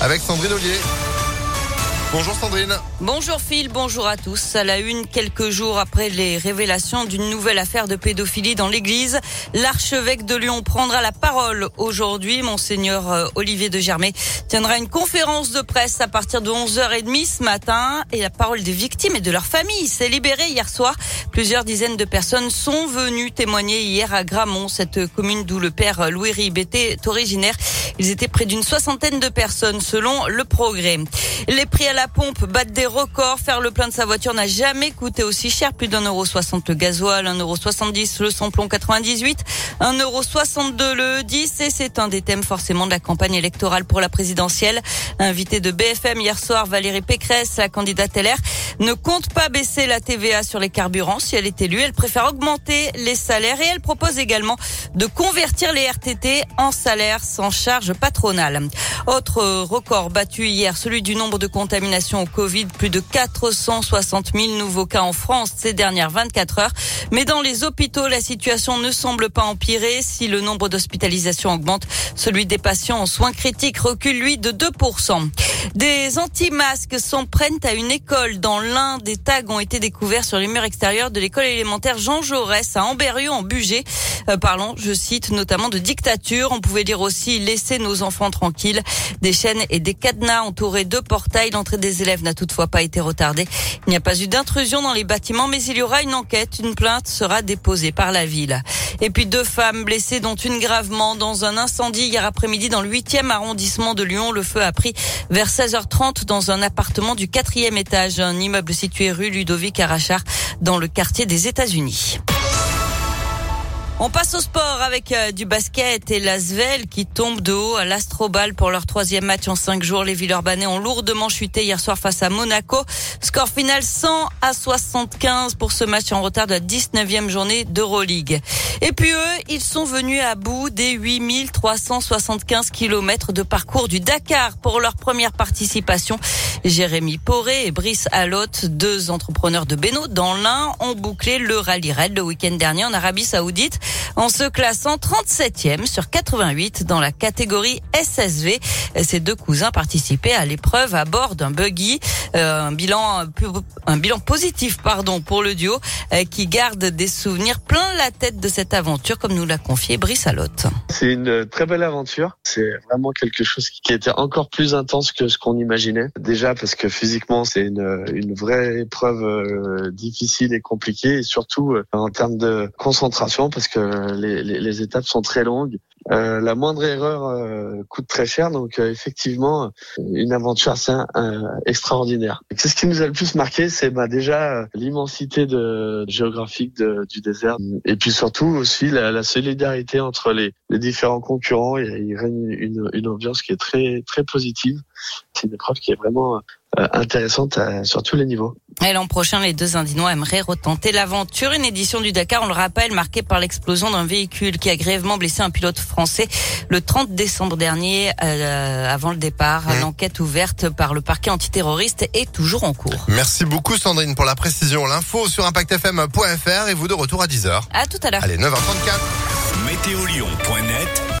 avec Sandrine Ollier. Bonjour Sandrine. Bonjour Phil, bonjour à tous. À la une, quelques jours après les révélations d'une nouvelle affaire de pédophilie dans l'église, l'archevêque de Lyon prendra la parole aujourd'hui. Monseigneur euh, Olivier de Germay tiendra une conférence de presse à partir de 11h30 ce matin et la parole des victimes et de leurs familles s'est libérée hier soir. Plusieurs dizaines de personnes sont venues témoigner hier à Gramont, cette commune d'où le père Louis Rib était originaire. Ils étaient près d'une soixantaine de personnes selon le progrès. Les pompe battent des records. Faire le plein de sa voiture n'a jamais coûté aussi cher. Plus d'un euro soixante le gasoil, un euro soixante-dix le samplon 98, un euro soixante-deux le 10 et c'est un des thèmes forcément de la campagne électorale pour la présidentielle. Invité de BFM hier soir, Valérie Pécresse, la candidate LR, ne compte pas baisser la TVA sur les carburants. Si elle est élue, elle préfère augmenter les salaires et elle propose également de convertir les RTT en salaires sans charge patronale. Autre record battu hier, celui du nombre de contaminations au Covid, plus de 460 000 nouveaux cas en France ces dernières 24 heures. Mais dans les hôpitaux, la situation ne semble pas empirer. Si le nombre d'hospitalisations augmente, celui des patients en soins critiques recule, lui, de 2%. Des anti-masques s'en prennent à une école. Dans l'un des tags ont été découverts sur les murs extérieurs de l'école élémentaire Jean Jaurès à Amberieu en Bugey. Euh, parlons, je cite, notamment de dictature. On pouvait lire aussi laisser nos enfants tranquilles. Des chaînes et des cadenas entourés de portails. L'entrée des élèves n'a toutefois pas été retardée. Il n'y a pas eu d'intrusion dans les bâtiments, mais il y aura une enquête. Une plainte sera déposée par la ville. Et puis deux femmes blessées, dont une gravement dans un incendie hier après-midi dans le 8e arrondissement de Lyon. Le feu a pris vers 16h30 dans un appartement du quatrième étage, un immeuble situé rue Ludovic Arachard dans le quartier des États-Unis. On passe au sport avec euh, du basket et l'Asvel qui tombe de haut à l'Astrobal pour leur troisième match en cinq jours. Les Villeurbanais ont lourdement chuté hier soir face à Monaco. Score final 100 à 75 pour ce match en retard de la 19e journée d'Euroleague. Et puis eux, ils sont venus à bout des 8375 kilomètres de parcours du Dakar pour leur première participation. Jérémy Poré et Brice Allotte, deux entrepreneurs de Beno dans l'un, ont bouclé le rallye raid le week-end dernier en Arabie Saoudite en se classant 37e sur 88 dans la catégorie SSV. Ces deux cousins participaient à l'épreuve à bord d'un buggy. Euh, un bilan un bilan positif pardon pour le duo euh, qui garde des souvenirs plein la tête de cette aventure comme nous l'a confié Brice Alotte. C'est une très belle aventure. C'est vraiment quelque chose qui était encore plus intense que ce qu'on imaginait. Déjà parce que physiquement c'est une, une vraie épreuve euh, difficile et compliquée et surtout en termes de concentration parce que les, les, les étapes sont très longues. Euh, la moindre erreur euh, coûte très cher, donc euh, effectivement une aventure assez extraordinaire. C'est ce qui nous a le plus marqué, c'est bah, déjà l'immensité de, géographique de, du désert, et puis surtout aussi la, la solidarité entre les, les, différents concurrents. Il, il règne une, une, ambiance qui est très très positive. C'est une épreuve qui est vraiment intéressante sur tous les niveaux. Et l'an prochain, les deux Indinois aimeraient retenter l'aventure. Une édition du Dakar, on le rappelle, marquée par l'explosion d'un véhicule qui a grièvement blessé un pilote français le 30 décembre dernier, euh, avant le départ. Mmh. L'enquête ouverte par le parquet antiterroriste est toujours en cours. Merci beaucoup Sandrine pour la précision. L'info sur impactfm.fr et vous de retour à 10h. À tout à l'heure. Allez, 9h34. Météolion.net